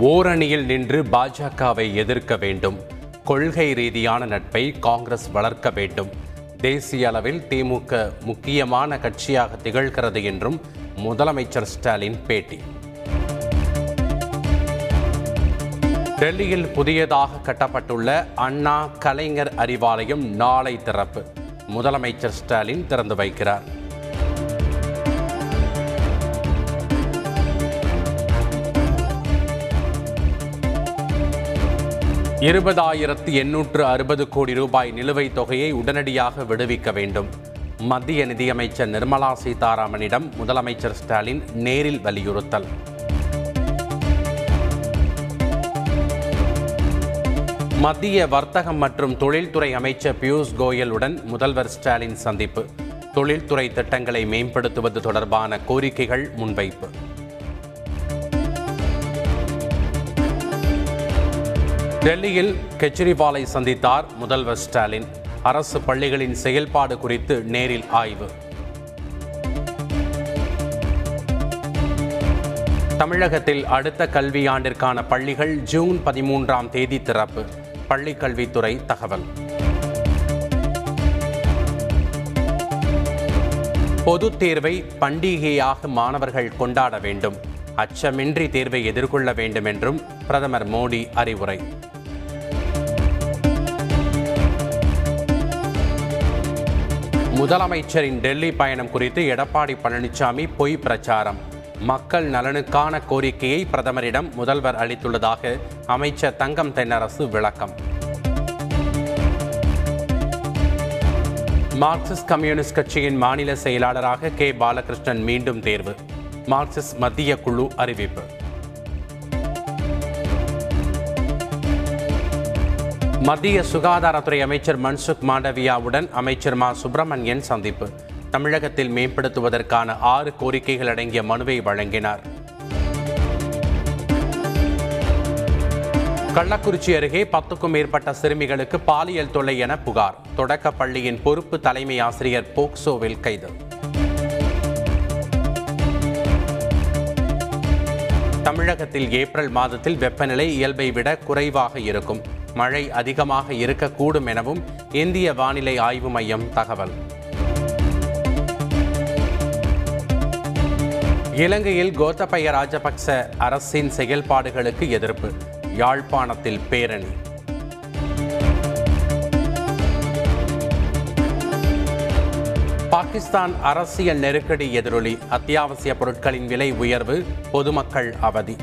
ஓரணியில் நின்று பாஜகவை எதிர்க்க வேண்டும். கொள்கை ரீதியான நட்பை காங்கிரஸ் வளர்க்க வேண்டும். தேசிய அளவில் திமுக முக்கியமான கட்சியாக திகழ்கிறது என்றும் முதலமைச்சர் ஸ்டாலின் பேட்டி. டெல்லியில் புதியதாக கட்டப்பட்டுள்ள அண்ணா கலைஞர் அறிவாலயம் நாளை திறப்பு. முதலமைச்சர் ஸ்டாலின் திறந்து வைக்கிறார். இருபதாயிரத்து எண்ணூற்று அறுபது கோடி ரூபாய் நிலுவைத் தொகையை உடனடியாக விடுவிக்க வேண்டும். மத்திய நிதியமைச்சர் நிர்மலா சீதாராமனிடம் முதலமைச்சர் ஸ்டாலின் நேரில் வலியுறுத்தல். மத்திய வர்த்தகம் மற்றும் தொழில்துறை அமைச்சர் பியூஷ் கோயலுடன் முதல்வர் ஸ்டாலின் சந்திப்பு. தொழில்துறை திட்டங்களை மேம்படுத்துவது தொடர்பான கோரிக்கைகள் முன்வைப்பு. டெல்லியில் கெஜ்ரிவாலை சந்தித்தார் முதல்வர் ஸ்டாலின். அரசு பள்ளிகளின் செயல்பாடு குறித்து நேரில் ஆய்வு. தமிழகத்தில் அடுத்த கல்வியாண்டிற்கான பள்ளிகள் ஜூன் பதிமூன்றாம் தேதி திறப்பு. பள்ளிக் கல்வித்துறை தகவல். பொதுத் தேர்வை பண்டிகையாக மாணவர்கள் கொண்டாட வேண்டும். அச்சமின்றி தேர்வை எதிர்கொள்ள வேண்டும் என்றும் பிரதமர் மோடி அறிவுரை. முதலமைச்சரின் டெல்லி பயணம் குறித்து எடப்பாடி பழனிசாமி பொய் பிரச்சாரம். மக்கள் நலனுக்கான கோரிக்கையை பிரதமரிடம் முதல்வர் அளித்துள்ளதாக அமைச்சர் தங்கம் தென்னரசு விளக்கம். மார்க்சிஸ்ட் கம்யூனிஸ்ட் கட்சியின் மாநில செயலாளராக கே. பாலகிருஷ்ணன் மீண்டும் தேர்வு. மார்க்சிஸ்ட் மத்திய குழு அறிவிப்பு. மத்திய சுகாதாரத்துறை அமைச்சர் மன்சுக் மாண்டவியாவுடன் அமைச்சர் மா. சுப்பிரமணியன் சந்திப்பு. தமிழகத்தில் மேம்படுத்துவதற்கான ஆறு கோரிக்கைகள் அடங்கிய மனுவை வழங்கினார். கள்ளக்குறிச்சி அருகே பத்துக்கும் மேற்பட்ட சிறுமிகளுக்கு பாலியல் தொல்லை என புகார். தொடக்க பள்ளியின் பொறுப்பு தலைமை ஆசிரியர் போக்சோவில் கைது. தமிழகத்தில் ஏப்ரல் மாதத்தில் வெப்பநிலை இயல்பை விட குறைவாக இருக்கும். மழை அதிகமாக இருக்கக்கூடும் எனவும் இந்திய வானிலை ஆய்வு மையம் தகவல். இலங்கையில் கோத்தபய ராஜபக்ச அரசின் செயல்பாடுகளுக்கு எதிர்ப்பு யாழ்ப்பாணத்தில் பேரணி. பாகிஸ்தான் அரசியல் நெருக்கடி எதிரொலி அத்தியாவசிய பொருட்களின் விலை உயர்வு பொதுமக்கள் அவதி.